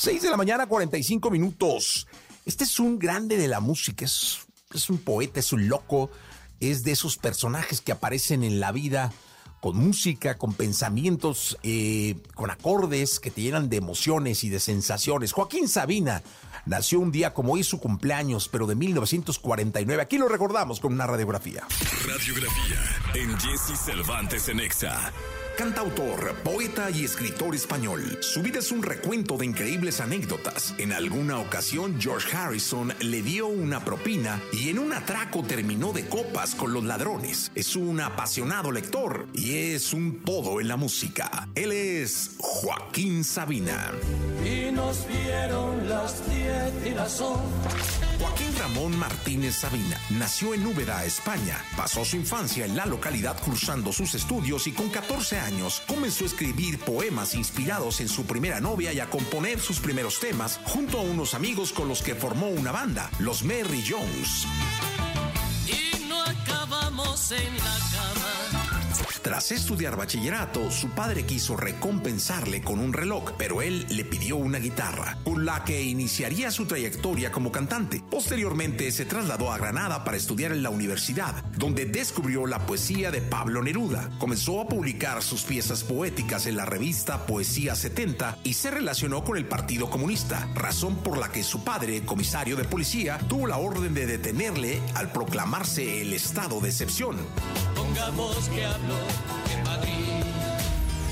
6 de la mañana, 45 minutos. Este es un grande de la música, es, un poeta, es un loco, es de esos personajes que aparecen en la vida con música, con pensamientos, eh, con acordes que te llenan de emociones y de sensaciones. Joaquín Sabina nació un día como hoy su cumpleaños, pero de 1949. Aquí lo recordamos con una radiografía. Radiografía en Jesse Cervantes en Exa. Cantautor, poeta y escritor español. Su vida es un recuento de increíbles anécdotas. En alguna ocasión, George Harrison le dio una propina y en un atraco terminó de copas con los ladrones. Es un apasionado lector y es un todo en la música. Él es Joaquín Sabina. Y nos vieron las diez y las Joaquín Ramón Martínez Sabina nació en Úbeda, España. Pasó su infancia en la localidad cursando sus estudios y con 14 años comenzó a escribir poemas inspirados en su primera novia y a componer sus primeros temas junto a unos amigos con los que formó una banda, los Merry Jones. Y no acabamos en la. Tras estudiar bachillerato, su padre quiso recompensarle con un reloj, pero él le pidió una guitarra, con la que iniciaría su trayectoria como cantante. Posteriormente se trasladó a Granada para estudiar en la universidad, donde descubrió la poesía de Pablo Neruda. Comenzó a publicar sus piezas poéticas en la revista Poesía 70 y se relacionó con el Partido Comunista, razón por la que su padre, comisario de policía, tuvo la orden de detenerle al proclamarse el estado de excepción. Pongamos que hablo.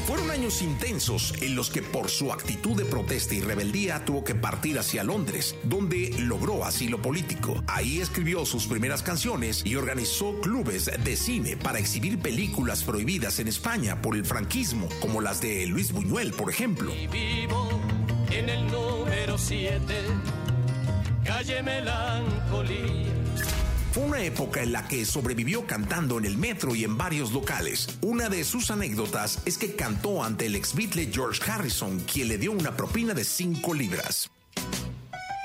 Fueron años intensos en los que por su actitud de protesta y rebeldía tuvo que partir hacia Londres, donde logró asilo político. Ahí escribió sus primeras canciones y organizó clubes de cine para exhibir películas prohibidas en España por el franquismo, como las de Luis Buñuel, por ejemplo. Y vivo en el número 7, calle Melancolía. Fue una época en la que sobrevivió cantando en el metro y en varios locales. Una de sus anécdotas es que cantó ante el ex Beatle George Harrison, quien le dio una propina de 5 libras.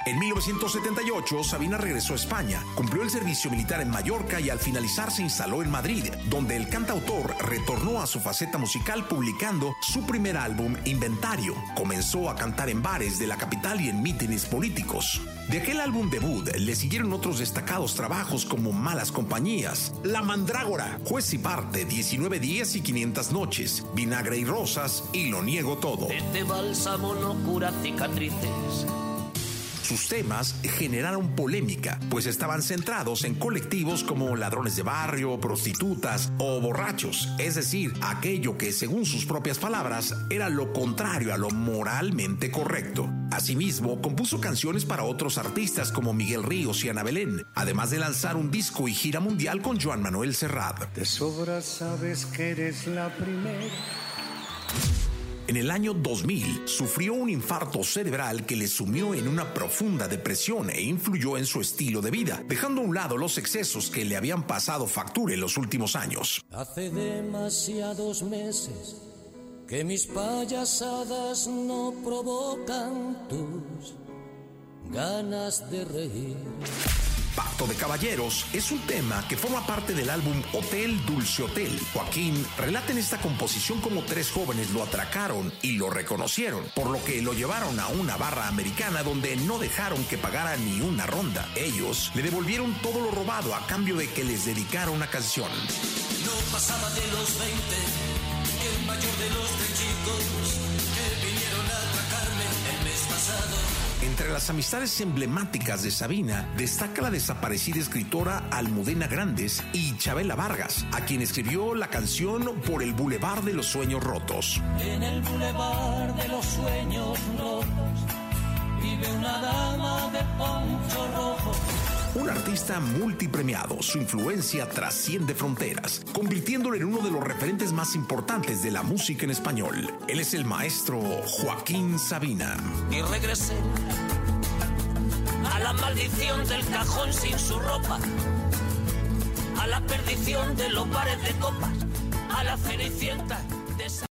En 1978, Sabina regresó a España, cumplió el servicio militar en Mallorca y al finalizar se instaló en Madrid, donde el cantautor retornó a su faceta musical publicando su primer álbum, Inventario. Comenzó a cantar en bares de la capital y en mítines políticos. De aquel álbum debut le siguieron otros destacados trabajos como Malas Compañías, La Mandrágora, Juez y Parte, 19 días y 500 noches, Vinagre y Rosas y Lo Niego Todo. Este bálsamo no cura cicatrices. Sus temas generaron polémica, pues estaban centrados en colectivos como ladrones de barrio, prostitutas o borrachos, es decir, aquello que, según sus propias palabras, era lo contrario a lo moralmente correcto. Asimismo, compuso canciones para otros artistas como Miguel Ríos y Ana Belén, además de lanzar un disco y gira mundial con Joan Manuel Serrat. De sobra sabes que eres la primera. En el año 2000 sufrió un infarto cerebral que le sumió en una profunda depresión e influyó en su estilo de vida, dejando a un lado los excesos que le habían pasado factura en los últimos años. Hace demasiados meses que mis payasadas no provocan tus ganas de reír. De Caballeros es un tema que forma parte del álbum Hotel Dulce Hotel. Joaquín relata en esta composición como tres jóvenes lo atracaron y lo reconocieron, por lo que lo llevaron a una barra americana donde no dejaron que pagara ni una ronda. Ellos le devolvieron todo lo robado a cambio de que les dedicara una canción. No pasaba de los 20, el mayor de los tres chicos Entre las amistades emblemáticas de Sabina destaca la desaparecida escritora Almudena Grandes y Chabela Vargas, a quien escribió la canción Por el Boulevard de los Sueños Rotos. En el bulevar de los sueños rotos vive una dama de poncho. Un artista multipremiado, su influencia trasciende fronteras, convirtiéndolo en uno de los referentes más importantes de la música en español. Él es el maestro Joaquín Sabina. y regresé a la maldición del cajón sin su ropa, a la perdición de los bares de copas, a la cenicienta